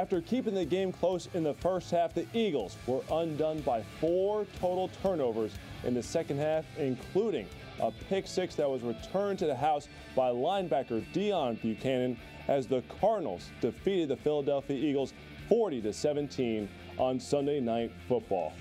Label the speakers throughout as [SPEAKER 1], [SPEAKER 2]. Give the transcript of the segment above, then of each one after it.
[SPEAKER 1] After keeping the game close in the first half, the Eagles were undone by four total turnovers in the second half, including a pick six that was returned to the house by linebacker Deone Bucannon as the Cardinals defeated the Philadelphia Eagles 40 to 17 on Sunday Night Football.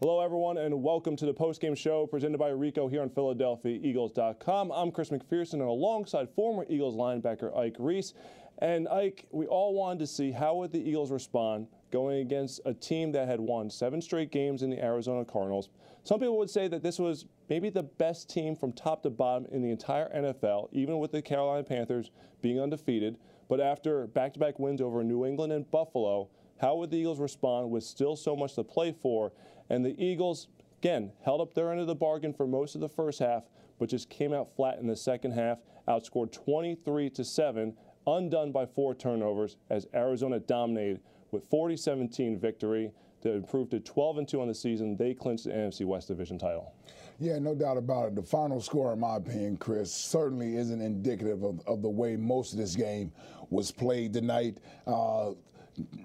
[SPEAKER 1] Hello, everyone, and welcome to the postgame show presented by Ricoh here on PhiladelphiaEagles.com. I'm Chris McPherson, and alongside former Eagles linebacker Ike Reese. And Ike, we all wanted to see how would the Eagles respond going against a team that had won seven straight games in the Arizona Cardinals. Some people would say that this was maybe the best team from top to bottom in the entire NFL, even with the Carolina Panthers being undefeated. But after back-to-back wins over New England and Buffalo, how would the Eagles respond with still so much to play for? And the Eagles, again, held up their end of the bargain for most of the first half, but just came out flat in the second half, outscored 23 to 7, undone by four turnovers as Arizona dominated with 40-17 victory to improve to 12 and 2 on the season. They clinched the NFC West Division title.
[SPEAKER 2] Yeah, no doubt about it. The final score, in my opinion, Chris, certainly isn't indicative of, of the way most of this game was played tonight. Uh,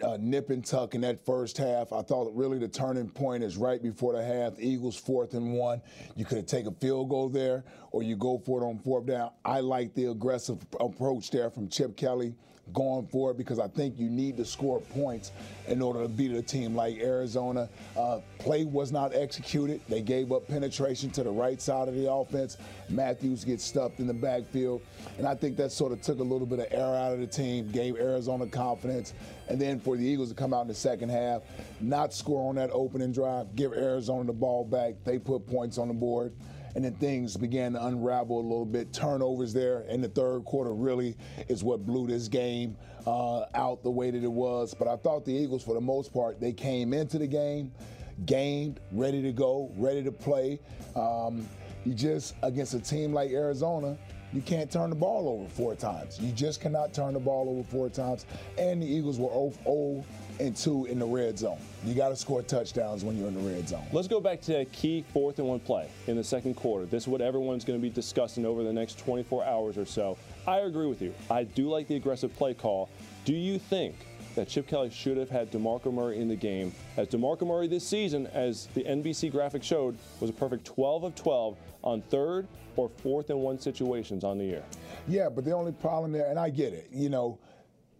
[SPEAKER 2] uh, nip and tuck in that first half. I thought really the turning point is right before the half. Eagles fourth and one. You could taken a field goal there, or you go for it on fourth down. I like the aggressive approach there from Chip Kelly going for it because I think you need to score points in order to beat a team like Arizona. Uh, play was not executed. They gave up penetration to the right side of the offense. Mathews gets stuffed in the backfield. And I think that sort of took a little bit of air out of the team, gave Arizona confidence. And then for the Eagles to come out in the second half, not score on that opening drive, give Arizona the ball back. They put points on the board and then things began to unravel a little bit. Turnovers there in the third quarter really is what blew this game uh, out the way that it was. But I thought the Eagles, for the most part, they came into the game, gamed, ready to go, ready to play. Um, you just against a team like Arizona, you can't turn the ball over four times. You just cannot turn the ball over four times. And the Eagles were 0 and 2 in the red zone. You got to score touchdowns when you're in the red zone.
[SPEAKER 1] Let's go back to a key fourth and one play in the second quarter. This is what everyone's going to be discussing over the next 24 hours or so. I agree with you. I do like the aggressive play call. Do you think that Chip Kelly should have had DeMarco Murray in the game, as DeMarco Murray this season, as the NBC graphic showed, was a perfect 12 of 12 on third or fourth and one situations on the year.
[SPEAKER 2] Yeah, but the only problem there, and I get it, you know,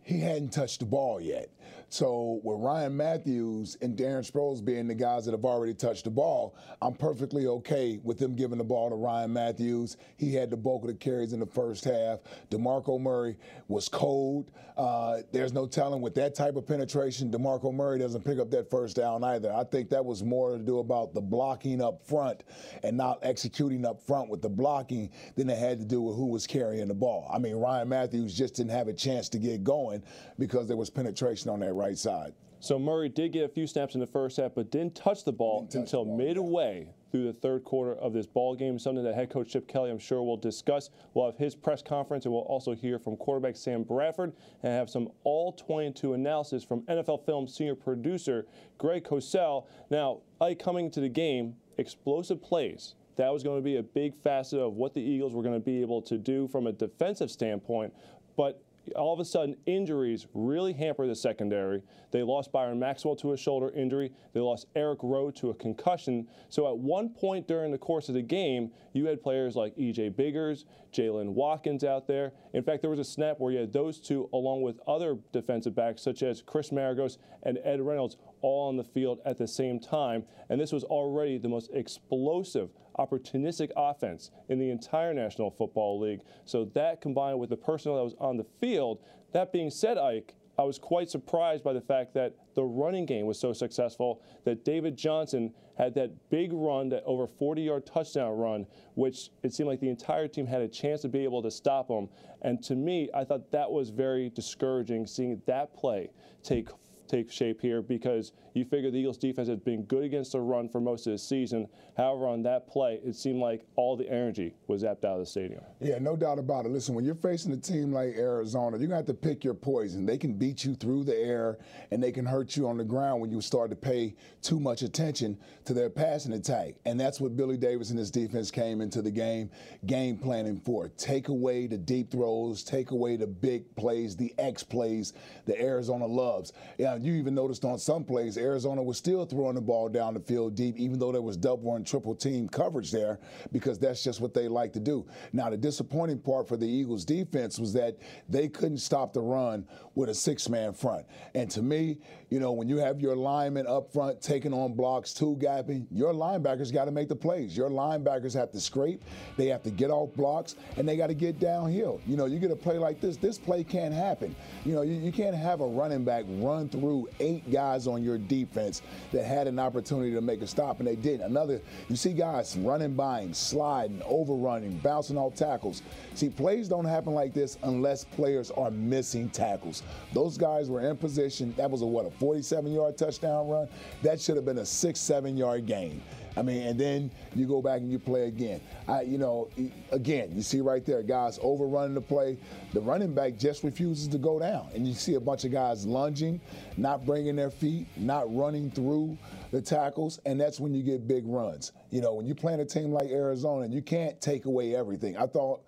[SPEAKER 2] he hadn't touched the ball yet. So with Ryan Mathews and Darren Sproles being the guys that have already touched the ball, I'm perfectly okay with them giving the ball to Ryan Mathews. He had the bulk of the carries in the first half. DeMarco Murray was cold. Uh, there's no telling with that type of penetration, DeMarco Murray doesn't pick up that first down either. I think that was more to do about the blocking up front and not executing up front with the blocking than it had to do with who was carrying the ball. I mean, Ryan Mathews just didn't have a chance to get going because there was penetration on that right side.
[SPEAKER 1] So Murray did get a few snaps in the first half, but didn't touch the ball touch until the ball, midway yeah. through the third quarter of this ball game. Something that head coach Chip Kelly, I'm sure, will discuss. We'll have his press conference, and we'll also hear from quarterback Sam Bradford and have some all 22 analysis from NFL Film senior producer Greg Cosell. Now, Ike coming to the game, explosive plays. That was going to be a big facet of what the Eagles were going to be able to do from a defensive standpoint. But all of a sudden injuries really hamper the secondary. They lost Byron Maxwell to a shoulder injury. They lost Eric Rowe to a concussion. So at one point during the course of the game, you had players like E.J. Biggers, Jaylen Watkins out there. In fact, there was a snap where you had those two along with other defensive backs such as Chris Maragos and Ed Reynolds all on the field at the same time. And this was already the most explosive opportunistic offense in the entire National Football League. So that combined with the personnel that was on the field, that being said, Ike, I was quite surprised by the fact that the running game was so successful that David Johnson had that big run, that over 40 yard touchdown run, which it seemed like the entire team had a chance to be able to stop him. And to me, I thought that was very discouraging seeing that play take take shape here because you figure the Eagles defense has been good against the run for most of the season. However, on that play, it seemed like all the energy was zapped out of the stadium.
[SPEAKER 2] Yeah, no doubt about it. Listen, when you're facing a team like Arizona, you're going to have to pick your poison. They can beat you through the air and they can hurt you on the ground when you start to pay too much attention to their passing attack. And that's what Billy Davis and his defense came into the game game planning for. Take away the deep throws, take away the big plays, the X plays that Arizona loves. Yeah, you even noticed on some plays, Arizona was still throwing the ball down the field deep, even though there was double and triple team coverage there, because that's just what they like to do. Now, the disappointing part for the Eagles defense was that they couldn't stop the run with a six man front. And to me, you know, when you have your linemen up front taking on blocks, two gapping, your linebackers got to make the plays. Your linebackers have to scrape, they have to get off blocks, and they got to get downhill. You know, you get a play like this, this play can't happen. You know, you, you can't have a running back run through eight guys on your defense that had an opportunity to make a stop and they didn't. Another, you see guys running by him, sliding, overrunning, bouncing off tackles. See, plays don't happen like this unless players are missing tackles. Those guys were in position. That was a what, a 47 yard touchdown run? That should have been a six, seven yard gain. I mean, and then you go back and you play again. I, you know, again, you see right there, guys overrunning the play. The running back just refuses to go down, and you see a bunch of guys lunging, not bringing their feet, not running through the tackles, and that's when you get big runs. You know, when you're playing a team like Arizona, you can't take away everything. I thought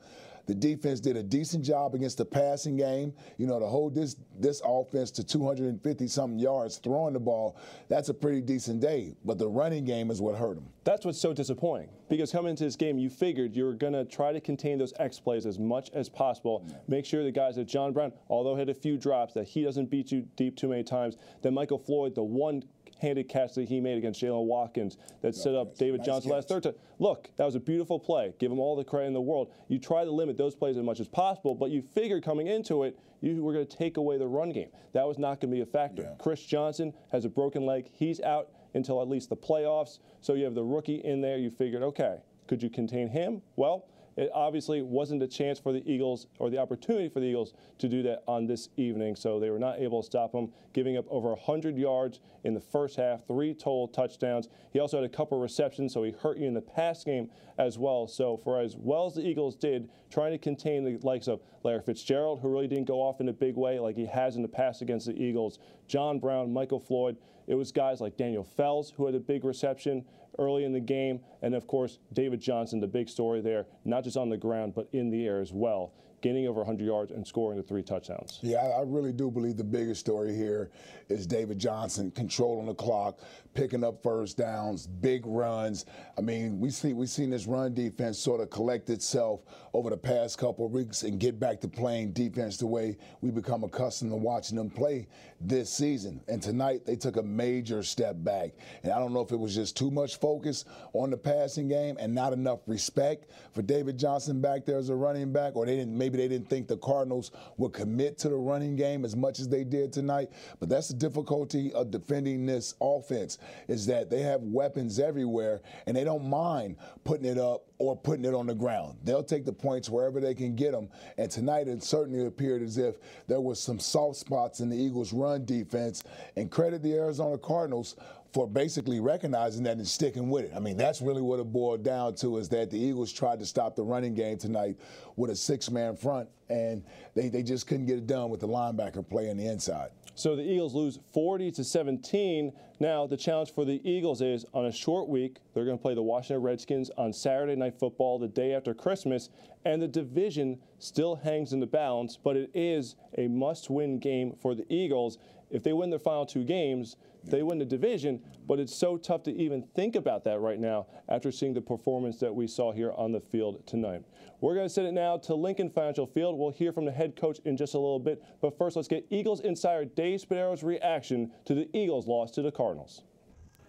[SPEAKER 2] the defense did a decent job against the passing game. You know, to hold this this offense to 250 something yards throwing the ball, that's a pretty decent day. But the running game is what hurt them.
[SPEAKER 1] That's what's so disappointing because coming into this game, you figured you were going to try to contain those X plays as much as possible. Make sure the guys that John Brown, although had a few drops, that he doesn't beat you deep too many times. That Michael Floyd, the one handed catch that he made against Jaylen Watkins that set up David nice Johnson catch. last third time. Look, that was a beautiful play. Give him all the credit in the world. You try to limit those plays as much as possible, but you figured coming into it, you were going to take away the run game. That was not going to be a factor. Yeah. Chris Johnson has a broken leg. He's out until at least the playoffs. So you have the rookie in there. You figured, okay, could you contain him? Well, it obviously wasn't a chance for the Eagles or the opportunity for the Eagles to do that on this evening, so they were not able to stop him, giving up over 100 yards in the first half, three total touchdowns. He also had a couple receptions, so he hurt you in the pass game as well. So for as well as the Eagles did, trying to contain the likes of Larry Fitzgerald, who really didn't go off in a big way like he has in the past against the Eagles, John Brown, Michael Floyd, it was guys like Daniel Fells who had a big reception early in the game, and of course, David Johnson, the big story there, not just on the ground, but in the air as well gaining over 100 yards and scoring the three touchdowns.
[SPEAKER 2] Yeah, I really do believe the biggest story here is David Johnson controlling the clock, picking up first downs, big runs. I mean, we see we've seen this run defense sort of collect itself over the past couple weeks and get back to playing defense the way we become accustomed to watching them play this season. And tonight they took a major step back. And I don't know if it was just too much focus on the passing game and not enough respect for David Johnson back there as a running back, or they didn't maybe they didn't think the Cardinals would commit to the running game as much as they did tonight. But that's the difficulty of defending this offense is that they have weapons everywhere and they don't mind putting it up or putting it on the ground. They'll take the points wherever they can get them. And tonight it certainly appeared as if there was some soft spots in the Eagles' run defense. And credit the Arizona Cardinals for basically recognizing that and sticking with it. I mean, that's really what it boiled down to is that the Eagles tried to stop the running game tonight with a six-man front, and they, they just couldn't get it done with the linebacker playing the inside.
[SPEAKER 1] So the Eagles lose 40 to 17. Now the challenge for the Eagles is on a short week, they're going to play the Washington Redskins on Saturday Night Football the day after Christmas, and the division still hangs in the balance, but it is a must-win game for the Eagles. If they win their final two games, they win the division, but it's so tough to even think about that right now after seeing the performance that we saw here on the field tonight. We're going to send it now to Lincoln Financial Field. We'll hear from the head coach in just a little bit, but first let's get Eagles insider Dave Spadaro's reaction to the Eagles' loss to the Cardinals.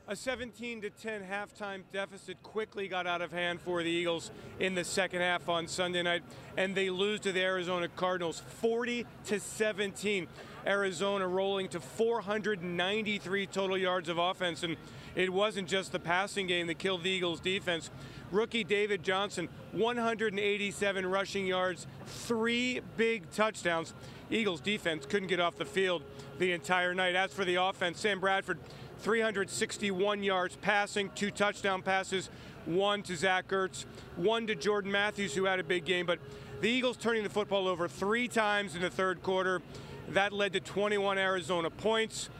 [SPEAKER 3] A 17 to 10 halftime deficit quickly got out of hand for the Eagles in the second half on Sunday night, and they lose to the Arizona Cardinals 40 to 17. Arizona rolling to 493 total yards of offense, and it wasn't just the passing game that killed the Eagles' defense. Rookie David Johnson, 187 rushing yards, three big touchdowns. Eagles defense couldn't get off the field the entire night. As for the offense, Sam Bradford, 361 yards passing, two touchdown passes, one to Zach Ertz, one to Jordan Matthews, who had a big game. But the Eagles turning the football over three times in the third quarter. That led to 21 Arizona points.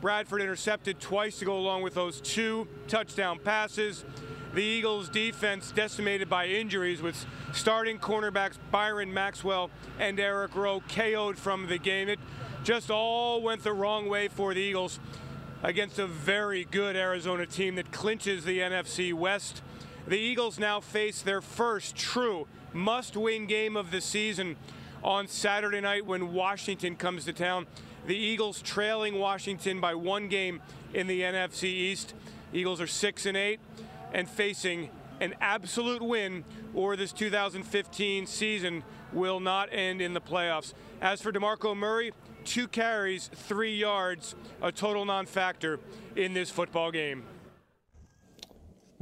[SPEAKER 3] Bradford intercepted twice to go along with those two touchdown passes. The Eagles defense decimated by injuries with starting cornerbacks Byron Maxwell and Eric Rowe KO'd from the game. It just all went the wrong way for the Eagles against a very good Arizona team that clinches the NFC West. The Eagles now face their first true must win game of the season on Saturday night when Washington comes to town. The Eagles trailing Washington by one game in the NFC East. Eagles are 6 and 8 and facing an absolute win or this 2015 season will not end in the playoffs. As for DeMarco Murray, two carries, three yards, a total non factor in this football game.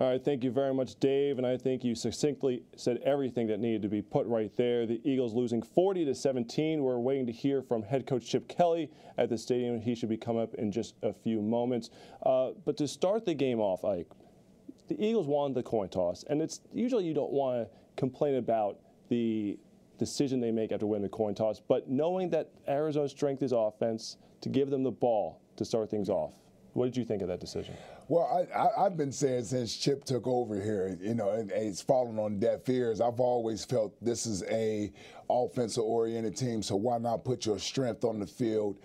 [SPEAKER 1] All right, thank you very much, Dave. And I think you succinctly said everything that needed to be put right there. The Eagles losing 40 to 17. We're waiting to hear from head coach Chip Kelly at the stadium. He should be coming up in just a few moments. Uh, but to start the game off, Ike, the Eagles won the coin toss, and it's usually you don't want to complain about the decision they make after winning the coin toss, but knowing that Arizona's strength is offense, to give them the ball to start things off. What did you think of that decision?
[SPEAKER 2] Well, I, have been saying since Chip took over here, you know, and, and it's fallen on deaf ears. I've always felt this is a offensive-oriented team, so why not put your strength on the field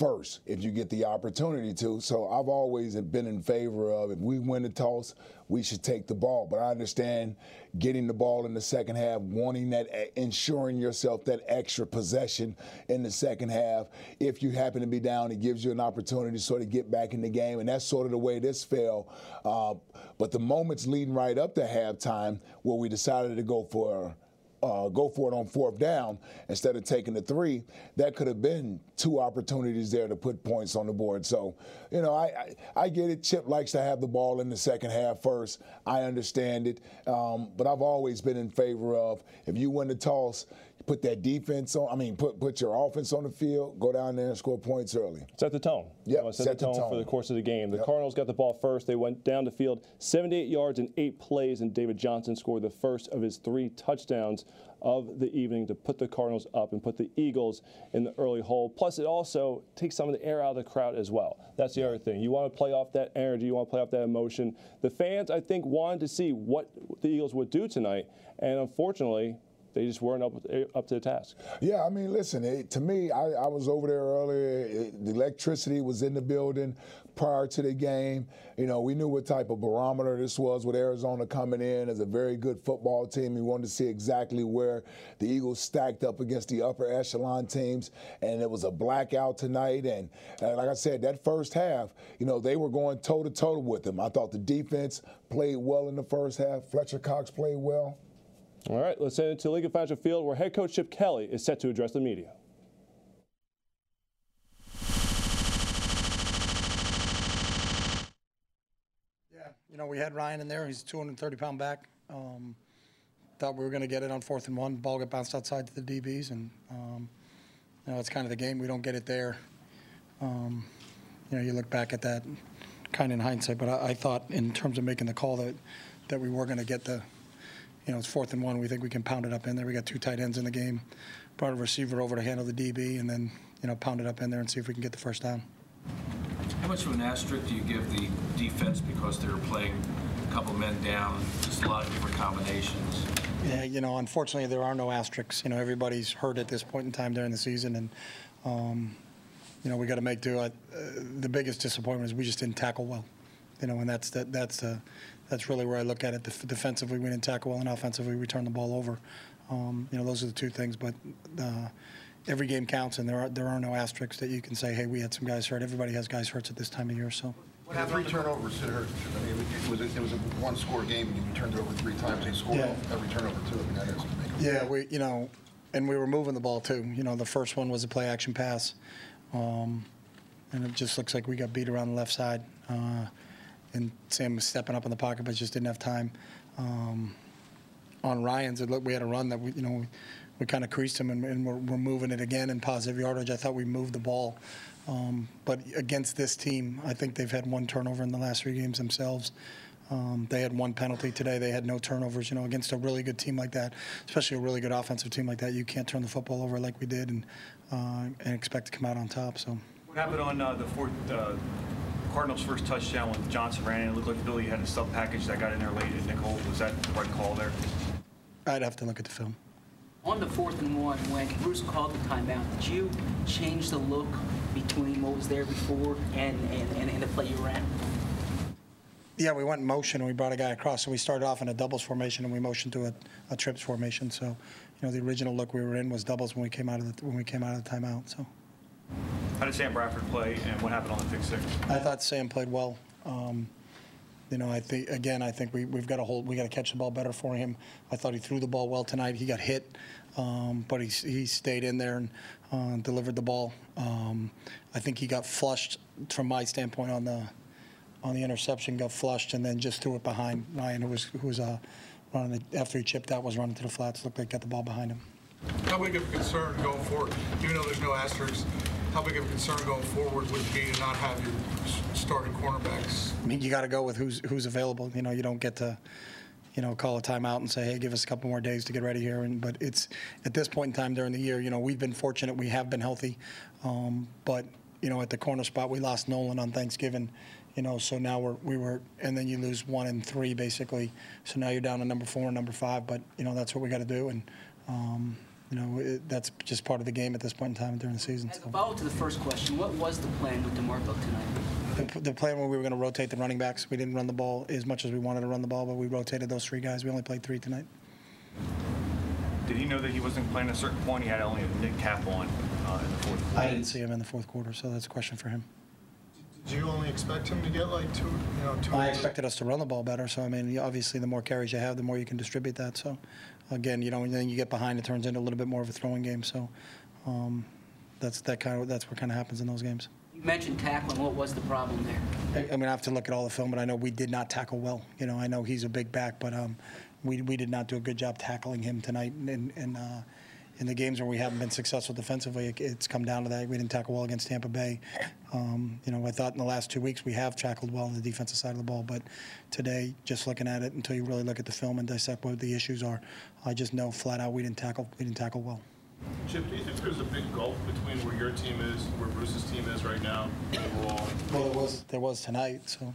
[SPEAKER 2] first if you get the opportunity to. So I've always been in favor of if we win the toss, we should take the ball. But I understand getting the ball in the second half, wanting that, eh, ensuring yourself that extra possession in the second half. If you happen to be down, it gives you an opportunity to sort of get back in the game. And that's sort of the way this fell. Uh, but the moments leading right up to halftime where we decided to go for uh, go for it on fourth down instead of taking the three, that could have been two opportunities there to put points on the board. So, you know, I, I, I get it. Chip likes to have the ball in the second half first. I understand it. Um, but I've always been in favor of if you win the toss, put that defense on. I mean, put put your offense on the field. Go down there and score points early.
[SPEAKER 1] Set the tone.
[SPEAKER 2] Yeah,
[SPEAKER 1] set,
[SPEAKER 2] set
[SPEAKER 1] the, tone
[SPEAKER 2] the, tone
[SPEAKER 1] for the course of the game. The
[SPEAKER 2] yep.
[SPEAKER 1] Cardinals got the ball first. They went down the field, 78 yards in eight plays, and David Johnson scored the first of his three touchdowns of the evening to put the Cardinals up and put the Eagles in the early hole. Plus, it also takes some of the air out of the crowd as well. That's the other thing. You want to play off that energy. You want to play off that emotion. The fans, I think, wanted to see what the Eagles would do tonight, and unfortunately, they just weren't up eh, up to the task.
[SPEAKER 2] Yeah, I mean, listen, it, to me, I, I, was over there earlier. It, the electricity was in the building prior to the game. You know, we knew what type of barometer this was with Arizona coming in as a very good football team. We wanted to see exactly where the Eagles stacked up against the upper echelon teams, and it was a blackout tonight. And, and like I said, that first half, you know, they were going toe to toe with them. I thought the defense played well in the first half. Fletcher Cox played well.
[SPEAKER 1] All right, let's head into Lincoln Financial Field where head coach Chip Kelly is set to address the media.
[SPEAKER 4] Yeah, you know, we had Ryan in there. He's 230 pound back. Um, thought we were going to get it on fourth and one. Ball got bounced outside to the DBs, and um, you know, it's kind of the game. We don't get it there. Um, you know, you look back at that kind of in hindsight, but I, I thought in terms of making the call that that we were going to get the you know, it's fourth and one. We think we can pound it up in there. We got two tight ends in the game. Brought a receiver over to handle the DB, and then you know, pound it up in there and see if we can get the first down.
[SPEAKER 5] How much of an asterisk do you give the defense because they're playing a couple men down, just a lot of different combinations?
[SPEAKER 4] Yeah, you know, unfortunately there are no asterisks. You know, everybody's hurt at this point in time during the season, and um, you know we got to make do. Uh, the biggest disappointment is we just didn't tackle well. You know, and that's that, that's the that's really where I look at it. defensively, we didn't tackle well, and offensively, we turned the ball over. Um, you know, those are the two things. But uh, every game counts, and there are there are no asterisks that you can say, hey, we had some guys hurt. Everybody has guys hurt at this time of year, so.
[SPEAKER 6] What happened? Three turnovers hit hurt. I mean, it was a, it was a one-score game, and you turned it over three times. They scored yeah. every turnover too. I mean, that is.
[SPEAKER 4] Yeah, we you know, and we were moving the ball too. You know, the first one was a play-action pass, um, and it just looks like we got beat around the left side. Uh, and Sam was stepping up in the pocket, but just didn't have time. Um, on Ryan's, it looked, we had a run that we, you know, we, we kind of creased him and, and we're, we're moving it again in positive yardage. I thought we moved the ball. Um, but against this team, I think they've had one turnover in the last three games themselves. Um, they had one penalty today. They had no turnovers. You know, against a really good team like that, especially a really good offensive team like that, you can't turn the football over like we did and uh, and expect to come out on top. So.
[SPEAKER 7] What happened on uh, the fourth uh, Cardinals' first touchdown when Johnson ran in? It looked like Billy had a sub package that got in there late. And Nicole, was that the right call there?
[SPEAKER 4] I'd have to look at the film.
[SPEAKER 8] On the fourth and one, when Bruce called the timeout, did you change the look between what was there before and, and, and, and the play you ran?
[SPEAKER 4] Yeah, we went in motion and we brought a guy across. So we started off in a doubles formation and we motioned to a, a trips formation. So, you know, the original look we were in was doubles when we came out of the when we came out of the timeout. So.
[SPEAKER 7] How did Sam Bradford play, and what happened on the pick six?
[SPEAKER 4] I thought Sam played well. Um, you know, I think again, I think we we've got to hold, we got to catch the ball better for him. I thought he threw the ball well tonight. He got hit, um, but he he stayed in there and uh, delivered the ball. Um, I think he got flushed from my standpoint on the on the interception, got flushed, and then just threw it behind Ryan, who was who was uh, running the, after he chipped out, was running to the flats. Looked like got the ball behind him.
[SPEAKER 9] How big of a concern going forward, even though there's no asterisks, how big of a concern going forward would it be to not have your starting cornerbacks?
[SPEAKER 4] I mean, you got to go with who's who's available. You know, you don't get to, you know, call a timeout and say, hey, give us a couple more days to get ready here. And but it's at this point in time during the year, you know, we've been fortunate. We have been healthy, um, but you know, at the corner spot, we lost Nolan on Thanksgiving. You know, so now we're we were, and then you lose one and three basically. So now you're down to number four and number five. But you know, that's what we got to do. And um, you know, it, that's just part of the game at this point in time during the season.
[SPEAKER 8] As a
[SPEAKER 4] So.
[SPEAKER 8] follow to the first question, what was the plan with DeMarco tonight?
[SPEAKER 4] The, the plan where we were going to rotate the running backs. We didn't run the ball as much as we wanted to run the ball, but we rotated those three guys. We only played three tonight.
[SPEAKER 7] Did he know that he wasn't playing at a certain point? He had only a knit cap on uh, in the fourth quarter.
[SPEAKER 4] I didn't see him in the fourth quarter, so that's a question for him.
[SPEAKER 9] Did you only expect him to get like two, you know, two?
[SPEAKER 4] I expected us to run the ball better, so I mean, obviously, the more carries you have, the more you can distribute that. So, again, you know, and then you get behind, it turns into a little bit more of a throwing game. So, um, that's that kind of that's what kind of happens in those games.
[SPEAKER 8] You mentioned tackling. What was the problem there?
[SPEAKER 4] I, I mean, I have to look at all the film, but I know we did not tackle well. You know, I know he's a big back, but um, we we did not do a good job tackling him tonight. And and uh, in the games where we haven't been successful defensively, it, it's come down to that. We didn't tackle well against Tampa Bay. Um, you know, I thought in the last two weeks we have tackled well on the defensive side of the ball, but today, just looking at it until you really look at the film and dissect what the issues are, I just know flat out we didn't tackle we didn't tackle well.
[SPEAKER 10] Chip, do you think there's a big gulf between where your team is, where Bruce's team is right now, overall?
[SPEAKER 4] Well, there was there was tonight, so.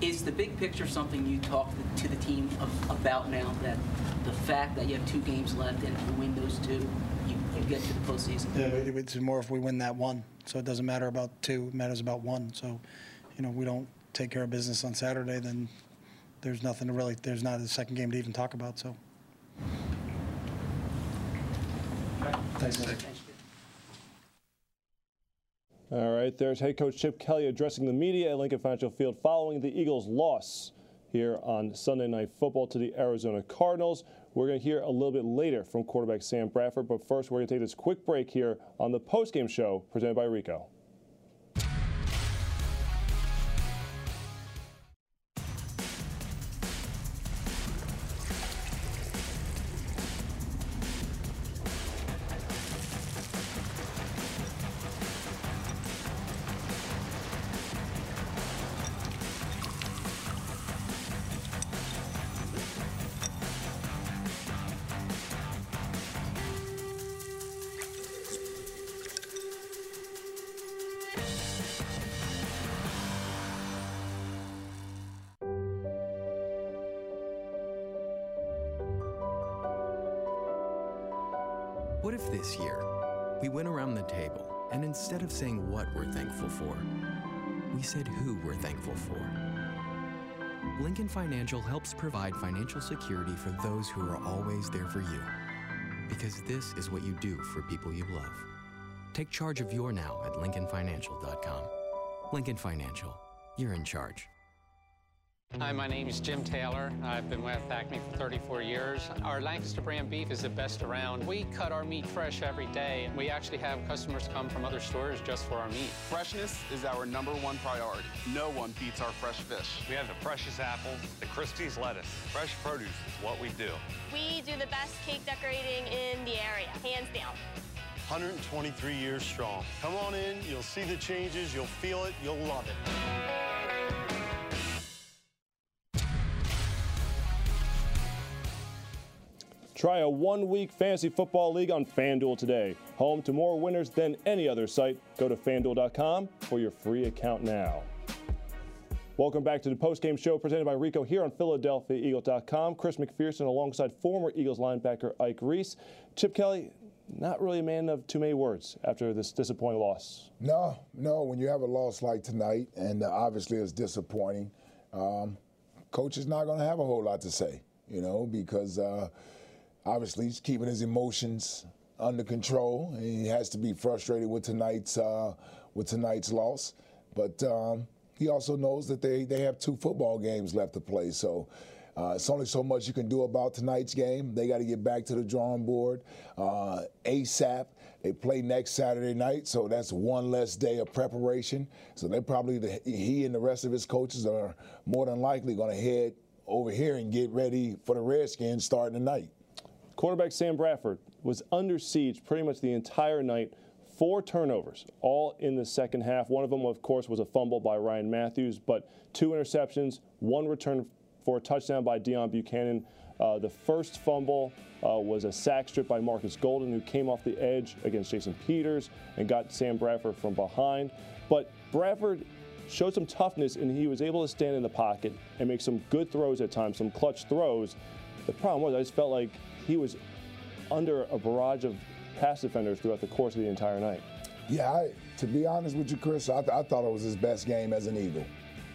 [SPEAKER 8] Is the big picture something you talk to the team of, about now? That the fact that you have two games left and if you win those two, you, you get to the postseason.
[SPEAKER 4] Yeah, it's more if we win that one. So it doesn't matter about two, it matters about one. So, you know, we don't take care of business on Saturday, then there's nothing to really, there's not a second game to even talk about, so. Thanks.
[SPEAKER 8] Thanks, Chip.
[SPEAKER 1] All right, there's head coach Chip Kelly addressing the media at Lincoln Financial Field following the Eagles' loss here on Sunday Night Football to the Arizona Cardinals. We're going to hear a little bit later from quarterback Sam Bradford, but first we're going to take this quick break here on the postgame show presented by Ricoh.
[SPEAKER 11] What if this year we went around the table and instead of saying what we're thankful for, we said who we're thankful for? Lincoln Financial helps provide financial security for those who are always there for you. Because this is what you do for people you love. Take charge of your now at LincolnFinancial.com. Lincoln Financial, you're in charge.
[SPEAKER 12] Hi, my name is Jim Taylor. I've been with Acme for 34 years. Our Lancaster brand beef is the best around. We cut our meat fresh every day. We actually have customers come from other stores just for our meat.
[SPEAKER 13] Freshness is our number one priority. No one beats our fresh fish.
[SPEAKER 14] We have the freshest apples, the Christie's lettuce. Fresh produce is what we do.
[SPEAKER 15] We do the best cake decorating in the area, hands down.
[SPEAKER 16] 123 years strong. Come on in, you'll see the changes, you'll feel it, you'll love it.
[SPEAKER 1] Try a one week fantasy football league on FanDuel today. Home to more winners than any other site. Go to fanduel.com for your free account now. Welcome back to the postgame show presented by Ricoh here on PhiladelphiaEagle.com. Chris McPherson alongside former Eagles linebacker Ike Reese. Chip Kelly, not really a man of too many words after this disappointing loss.
[SPEAKER 2] No, no. When you have a loss like tonight, and uh, obviously it's disappointing, um, coach is not going to have a whole lot to say, you know, because uh, obviously he's keeping his emotions under control. He has to be frustrated with tonight's uh, with tonight's loss, but um, he also knows that they they have two football games left to play. So. Uh, it's only so much you can do about tonight's game. They got to get back to the drawing board uh, ASAP. They play next Saturday night, so that's one less day of preparation. So they probably, the, he and the rest of his coaches are more than likely going to head over here and get ready for the Redskins starting tonight.
[SPEAKER 1] Quarterback Sam Bradford was under siege pretty much the entire night. Four turnovers, all in the second half. One of them, of course, was a fumble by Ryan Mathews, but two interceptions, one return for a touchdown by Deone Bucannon. Uh, the first fumble uh, was a sack strip by Marcus Golden, who came off the edge against Jason Peters and got Sam Bradford from behind. But Bradford showed some toughness, and he was able to stand in the pocket and make some good throws at times, some clutch throws. The problem was, I just felt like he was under a barrage of pass defenders throughout the course of the entire night.
[SPEAKER 2] Yeah, I, to be honest with you, Chris, I, th- I thought it was his best game as an Eagle.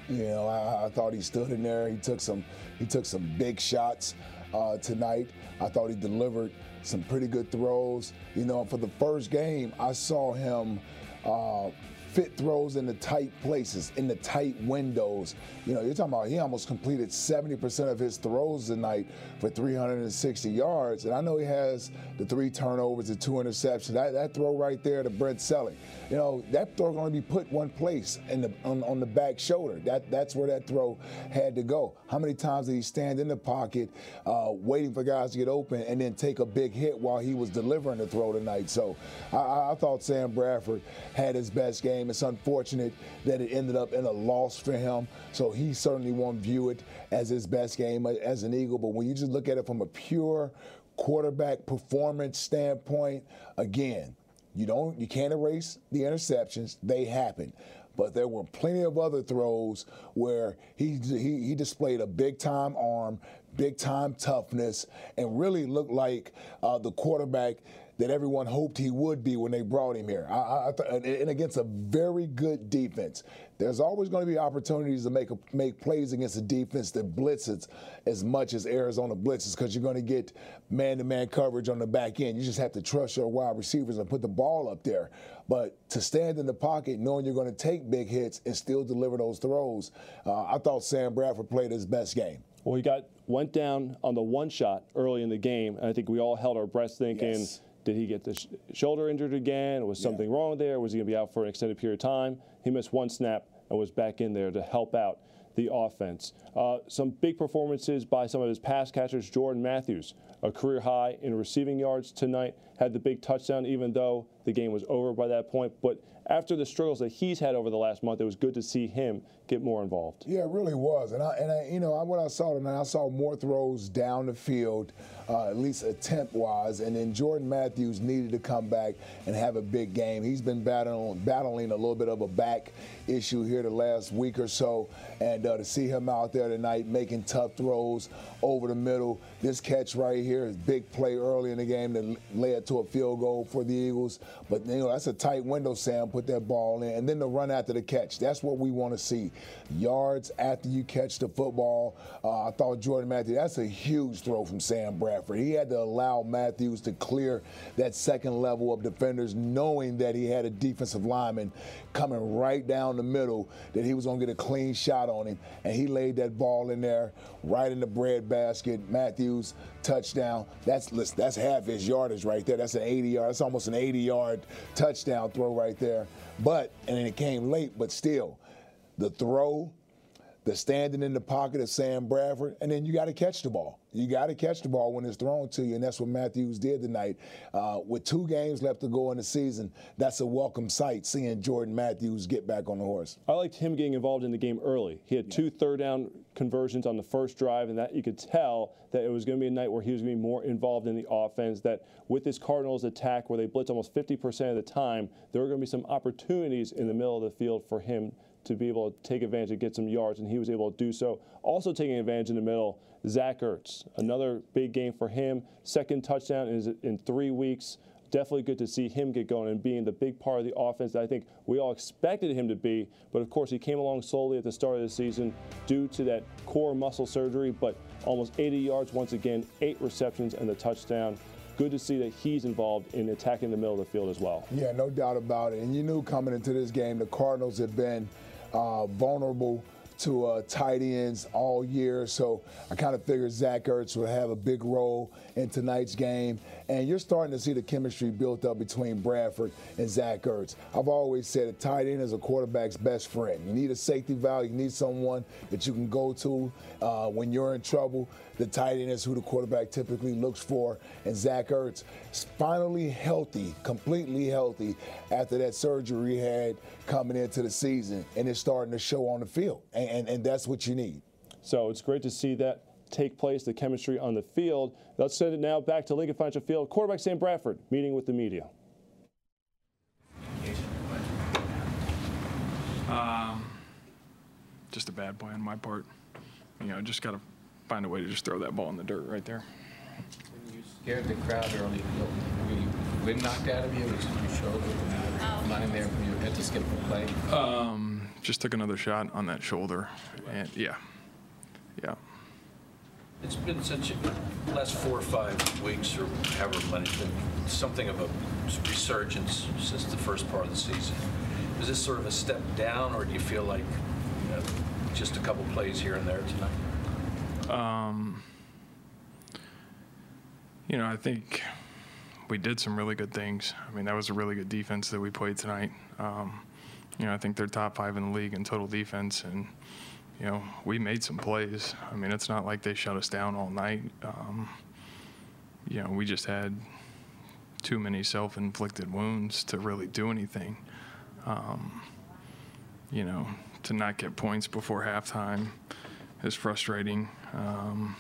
[SPEAKER 2] You know, I, I, thought he stood in there. He took some, he took some big shots uh, tonight. I thought he delivered some pretty good throws. You know, for the first game, I saw him uh, fit throws in the tight places, in the tight windows. You know, you're talking about he almost completed 70% of his throws tonight for 360 yards. And I know he has the three turnovers, the two interceptions. That, that throw right there to Brent Celek, you know, that throw going to be put one place in the on, on, the back shoulder. That that's where that throw had to go. How many times did he stand in the pocket, uh, waiting for guys to get open, and then take a big hit while he was delivering the throw tonight? So I, I thought Sam Bradford had his best game. It's unfortunate that it ended up in a loss for him. So he certainly won't view it as his best game as an Eagle. But when you just look at it from a pure quarterback performance standpoint, again, you don't you can't erase the interceptions. They happen. But there were plenty of other throws where he he, he displayed a big time arm, big time toughness, and really looked like uh, the quarterback that everyone hoped he would be when they brought him here. I, I th- and against a very good defense. There's always going to be opportunities to make a, make plays against a defense that blitzes as much as Arizona blitzes because you're going to get man-to-man coverage on the back end. You just have to trust your wide receivers and put the ball up there. But to stand in the pocket, knowing you're going to take big hits and still deliver those throws, uh, I thought Sam Bradford played his best game.
[SPEAKER 1] Well, he got went down on the one shot early in the game, and I think we all held our breath thinking.
[SPEAKER 2] Yes.
[SPEAKER 1] Did he get the sh- shoulder injured again? Was something yeah. wrong there? Was he going to be out for an extended period of time? He missed one snap and was back in there to help out the offense. Uh, some big performances by some of his pass catchers. Jordan Matthews, a career high in receiving yards tonight, had the big touchdown, even though the game was over by that point. But after the struggles that he's had over the last month, it was good to see him get more involved.
[SPEAKER 2] Yeah, it really was. And I, and I, you know, what I saw tonight, I saw more throws down the field, uh, at least attempt wise. And then Jordan Matthews needed to come back and have a big game. He's been battling, battling a little bit of a back issue here the last week or so, and uh, to see him out there tonight making tough throws over the middle. This catch right here is big play early in the game that led to a field goal for the Eagles. But you know that's a tight window. Sam put that ball in, and then the run after the catch. That's what we want to see. Yards after you catch the football. Uh, I thought Jordan Matthews. That's a huge throw from Sam Bradford. He had to allow Matthews to clear that second level of defenders, knowing that he had a defensive lineman coming right down the middle, that he was going to get a clean shot on him, and he laid that ball in there right in the breadbasket. Matthews touchdown. That's that's half his yardage right there. That's an 80 yard. That's almost an 80 yard touchdown throw right there. But and it came late, but still, the throw, the standing in the pocket of Sam Bradford, and then you got to catch the ball. You got to catch the ball when it's thrown to you, and that's what Matthews did tonight. Uh, with two games left to go in the season, that's a welcome sight seeing Jordan Matthews get back on the horse.
[SPEAKER 1] I liked him getting involved in the game early. He had two third down conversions on the first drive, and that you could tell that it was going to be a night where he was going to be more involved in the offense. That with this Cardinals attack, where they blitz almost 50% of the time, there were going to be some opportunities in the middle of the field for him to be able to take advantage and get some yards, and he was able to do so. Also taking advantage in the middle, Zach Ertz, another big game for him. Second touchdown is in three weeks. Definitely good to see him get going and being the big part of the offense that I think we all expected him to be. But of course, he came along slowly at the start of the season due to that core muscle surgery. But almost 80 yards once again, eight receptions, and the touchdown good to see that he's involved in attacking the middle of the field as well.
[SPEAKER 2] Yeah, no doubt about it. And you knew coming into this game, the Cardinals had been uh, vulnerable to uh, tight ends all year. So I kind of figured Zach Ertz would have a big role in tonight's game. And you're starting to see the chemistry built up between Bradford and Zach Ertz. I've always said a tight end is a quarterback's best friend. You need a safety valve. You need someone that you can go to uh, when you're in trouble. The tight end is who the quarterback typically looks for. And Zach Ertz is finally healthy, completely healthy after that surgery he had coming into the season. And it's starting to show on the field. And, and, and that's what you need.
[SPEAKER 1] So it's great to see that take place, the chemistry on the field. Let's send it now back to Lincoln Financial Field. Quarterback Sam Bradford meeting with the media.
[SPEAKER 17] Um, just a bad play on my part. You know, just got to find a way to just throw that ball in the dirt right there.
[SPEAKER 18] You scared the crowd early. Were you wind knocked out of you? Was it your shoulder? Lying there when you had to skip the play?
[SPEAKER 17] Um, just took another shot on that shoulder, and yeah, yeah.
[SPEAKER 5] It's been since the last four or five weeks or however many, something of a resurgence since the first part of the season. Is this sort of a step down, or do you feel like you know, just a couple plays here and there tonight?
[SPEAKER 17] Um, you know, I think we did some really good things. I mean, that was a really good defense that we played tonight. Um, you know, I think they're top five in the league in total defense, and you know, we made some plays. I mean, it's not like they shut us down all night. Um, you know, we just had too many self-inflicted wounds to really do anything. Um, you know, to not get points before halftime is frustrating. Um,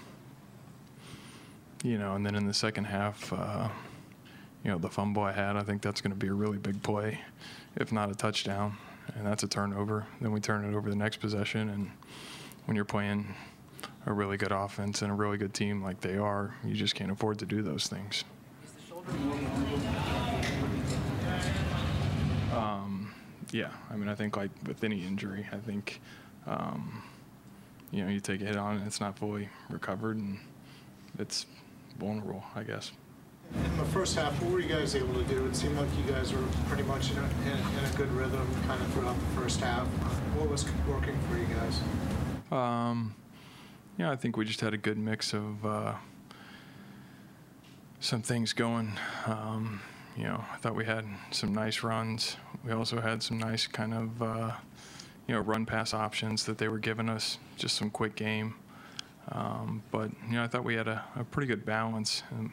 [SPEAKER 17] you know, and then in the second half, uh, you know, the fumble I had, I think that's going to be a really big play, if not a touchdown, and that's a turnover. Then we turn it over the next possession, and when you're playing a really good offense and a really good team like they are, you just can't afford to do those things. Um, yeah, I mean, I think like with any injury, I think, um, you know, you take a hit on it, it's not fully recovered, and it's vulnerable, I guess.
[SPEAKER 9] In the first half, what were you guys able to do? It seemed like you guys were pretty much in a, in, in a good rhythm kind of throughout the first half. What was working for you guys?
[SPEAKER 17] Um, yeah, I think we just had a good mix of uh, some things going. Um, you know, I thought we had some nice runs. We also had some nice kind of, uh, you know, run pass options that they were giving us, just some quick game. Um, but, you know, I thought we had a, a pretty good balance and,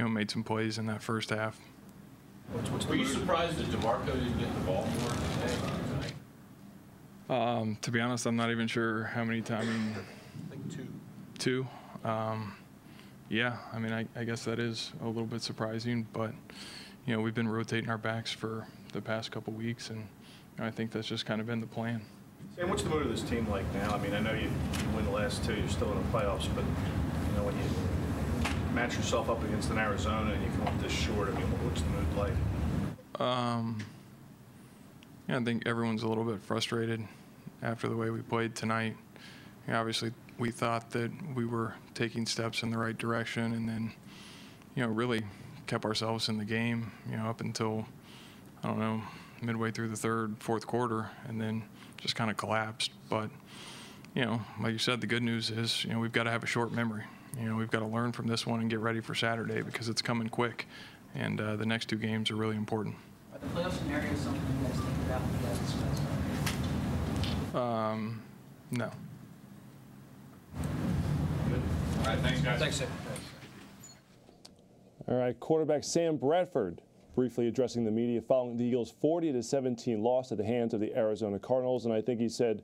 [SPEAKER 17] you know, made some plays in that first half.
[SPEAKER 5] Were you surprised that DeMarco didn't get the ball more today?
[SPEAKER 17] Um, to be honest, I'm not even sure how many times.
[SPEAKER 5] I think two.
[SPEAKER 17] Two. Um, yeah, I mean, I, I, guess that is a little bit surprising, but you know, we've been rotating our backs for the past couple weeks, and you know, I think that's just kind of been the plan.
[SPEAKER 10] Sam, what's the mood of this team like now? I mean, I know you, you win the last two, you're still in the playoffs, but you know, when you match yourself up against an Arizona and you come up this short, I mean, what's the mood like?
[SPEAKER 17] Um, yeah, I think everyone's a little bit frustrated after the way we played tonight. You know, obviously, we thought that we were taking steps in the right direction, and then, you know, really kept ourselves in the game. You know, up until I don't know midway through the third, fourth quarter, and then just kind of collapsed. But you know, like you said, the good news is you know we've got to have a short memory. You know, we've got to learn from this one and get ready for Saturday because it's coming quick, and uh, the next two games are really important.
[SPEAKER 8] Are the playoff scenarios something you guys think about when you guys discuss?
[SPEAKER 17] Um, no.
[SPEAKER 7] All right, thanks, guys.
[SPEAKER 5] Thanks, Sam.
[SPEAKER 1] All right, quarterback Sam Bradford briefly addressing the media following the Eagles' 40 to 17 loss at the hands of the Arizona Cardinals, and I think he said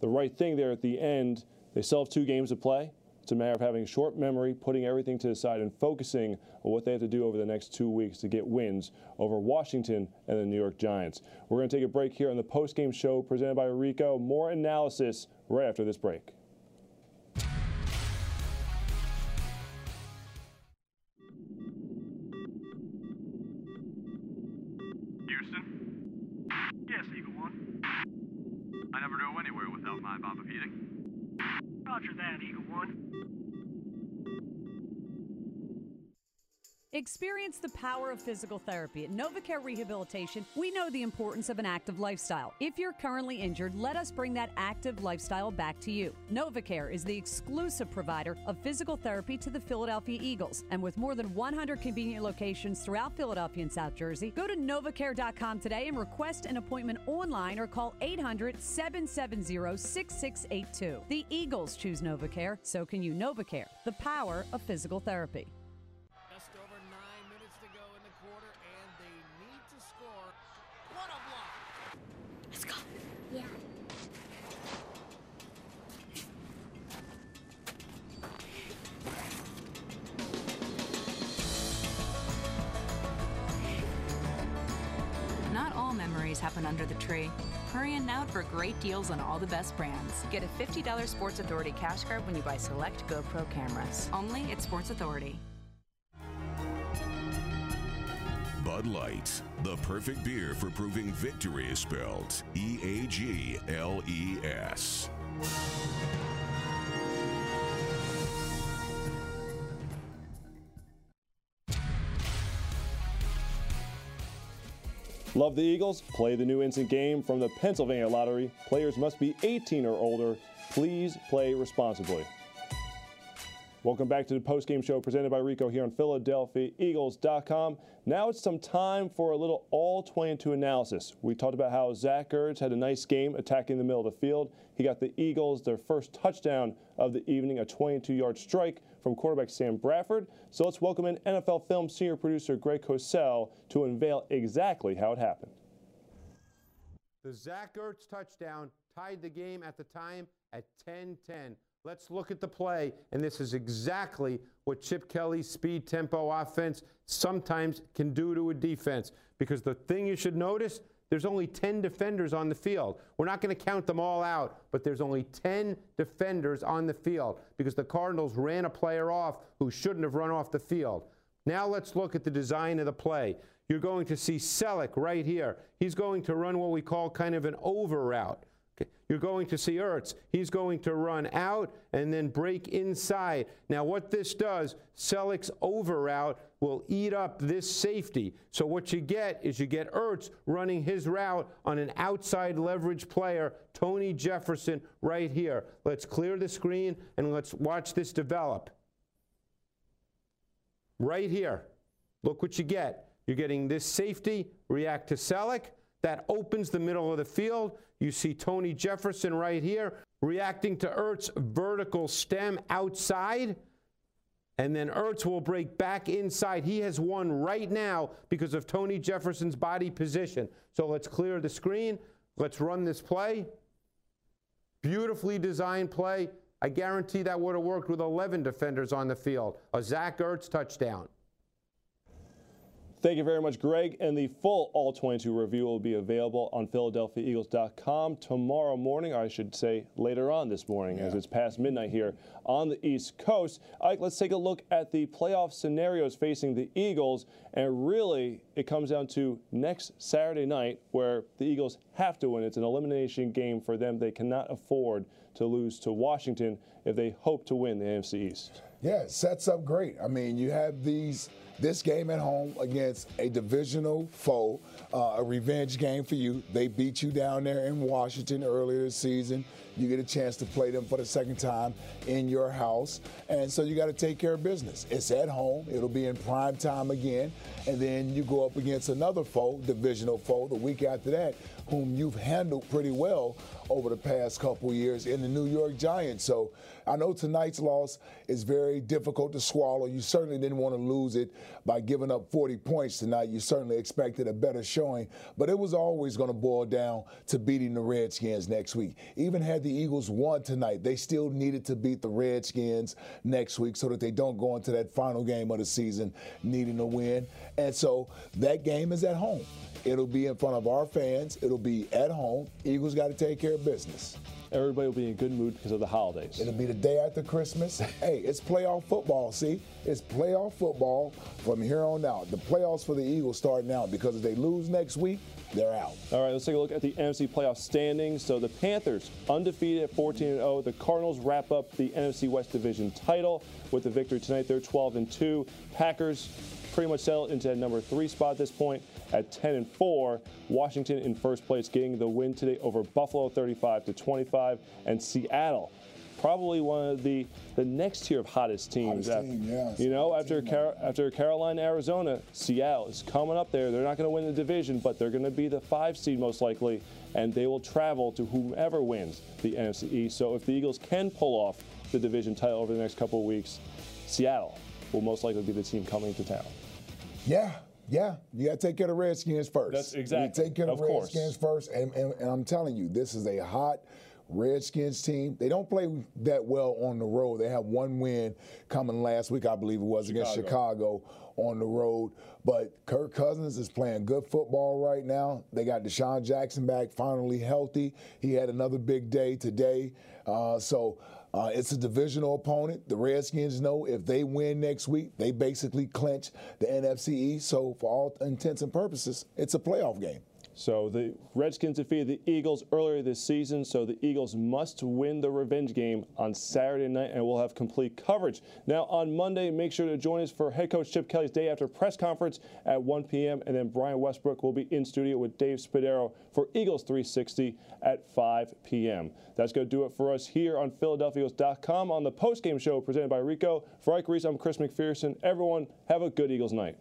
[SPEAKER 1] the right thing there at the end. They still have two games to play. It's a matter of having short memory, putting everything to the side, and focusing on what they have to do over the next two weeks to get wins over Washington and the New York Giants. We're going to take a break here on the post-game show presented by Ricoh. More analysis right after this break.
[SPEAKER 19] Experience the power of physical therapy. At NovaCare Rehabilitation, we know the importance of an active lifestyle. If you're currently injured, let us bring that active lifestyle back to you. NovaCare is the exclusive provider of physical therapy to the Philadelphia Eagles. And with more than 100 convenient locations throughout Philadelphia and South Jersey, go to novacare.com today and request an appointment online or call 800 770 6682. The Eagles choose NovaCare, so can you. NovaCare, the power of physical therapy.
[SPEAKER 20] For great deals on all the best brands. Get a $50 Sports Authority cash card when you buy select GoPro cameras. Only at Sports Authority.
[SPEAKER 21] Bud Light, the perfect beer for proving victory is spelled E A G L E S.
[SPEAKER 1] Love the Eagles? Play the new instant game from the Pennsylvania Lottery. Players must be 18 or older. Please play responsibly. Welcome back to the postgame show presented by Ricoh here on PhiladelphiaEagles.com. Now it's some time for a little all 22 analysis. We talked about how Zach Ertz had a nice game attacking the middle of the field. He got the Eagles their first touchdown of the evening, a 22 yard strike from quarterback Sam Bradford. So let's welcome in NFL film senior producer Greg Cosell to unveil exactly how it happened.
[SPEAKER 22] The Zach Ertz touchdown tied the game at the time at 10 10. Let's look at the play, and this is exactly what Chip Kelly's speed tempo offense sometimes can do to a defense. Because the thing you should notice, there's only 10 defenders on the field. We're not going to count them all out, but there's only 10 defenders on the field because the Cardinals ran a player off who shouldn't have run off the field. Now let's look at the design of the play. You're going to see Celek right here. He's going to run what we call kind of an over route. You're going to see Ertz. He's going to run out and then break inside. Now, what this does, Celek's over route will eat up this safety. So what you get is you get Ertz running his route on an outside leverage player, Tony Jefferson, right here. Let's clear the screen and let's watch this develop. Right here. Look what you get. You're getting this safety react to Celek. That opens the middle of the field. You see Tony Jefferson right here reacting to Ertz vertical stem outside. And then Ertz will break back inside. He has won right now because of Tony Jefferson's body position. So let's clear the screen. Let's run this play. Beautifully designed play. I guarantee that would have worked with 11 defenders on the field. A Zach Ertz touchdown.
[SPEAKER 1] Thank you very much, Greg. And the full All 22 review will be available on PhiladelphiaEagles.com tomorrow morning, or I should say later on this morning, yeah. as it's past midnight here on the East Coast. Ike, let's take a look at the playoff scenarios facing the Eagles. And really, it comes down to next Saturday night, where the Eagles have to win. It's an elimination game for them. They cannot afford to lose to Washington if they hope to win the NFC East.
[SPEAKER 2] Yeah, it sets up great. I mean, you have these this game at home against a divisional foe, uh, a revenge game for you. They beat you down there in Washington earlier this season. You get a chance to play them for the second time in your house. And so you got to take care of business. It's at home, it'll be in prime time again. And then you go up against another foe, divisional foe, the week after that, whom you've handled pretty well over the past couple years in the New York Giants. So I know tonight's loss is very difficult to swallow. You certainly didn't want to lose it by giving up 40 points tonight. You certainly expected a better showing, but it was always going to boil down to beating the Redskins next week. Even had the Eagles won tonight, they still needed to beat the Redskins next week so that they don't go into that final game of the season needing a win. And so that game is at home. It'll be in front of our fans. It'll be at home. Eagles got to take care of business.
[SPEAKER 1] Everybody will be in good mood because of the holidays.
[SPEAKER 2] It'll be the day after Christmas. hey, it's playoff football. See, it's playoff football from here on out. The playoffs for the Eagles start now because if they lose next week, they're out.
[SPEAKER 1] All right, let's take a look at the NFC playoff standings. So the Panthers undefeated at 14 0. The Cardinals wrap up the NFC West Division title with the victory tonight. They're 12 and 2. Packers pretty much settled into that number three spot at this point at 10 and 4. Washington in first place, getting the win today over Buffalo 35 to 25, and Seattle. Probably one of the the next tier of hottest teams.
[SPEAKER 2] Hottest team, yes.
[SPEAKER 1] You know, after Car- after Carolina, Arizona, Seattle is coming up there. They're not going to win the division, but they're going to be the five seed most likely, and they will travel to whomever wins the NFC East. So if the Eagles can pull off the division title over the next couple of weeks, Seattle will most likely be the team coming to town.
[SPEAKER 2] Yeah, yeah, you got to take care of the Redskins first.
[SPEAKER 1] That's exactly.
[SPEAKER 2] You take care of, of the Redskins first, and, and, and, I'm telling you, this is a hot Redskins team. They don't play that well on the road. They have one win coming last week, I believe it was Chicago. against Chicago on the road. But Kirk Cousins is playing good football right now. They got DeSean Jackson back, finally healthy. He had another big day today. Uh, so uh, it's a divisional opponent. The Redskins know if they win next week, they basically clinch the NFC East. So, for all intents and purposes, it's a playoff game.
[SPEAKER 1] So the Redskins defeated the Eagles earlier this season, so the Eagles must win the revenge game on Saturday night, and we'll have complete coverage. Now on Monday, make sure to join us for head coach Chip Kelly's day after press conference at 1 p.m., and then Brian Westbrook will be in studio with Dave Spadaro for Eagles 360 at 5 p.m. That's going to do it for us here on PhiladelphiaEagles.com on the postgame show presented by Ricoh. For Ike Reese, I'm Chris McPherson. Everyone, have a good Eagles night.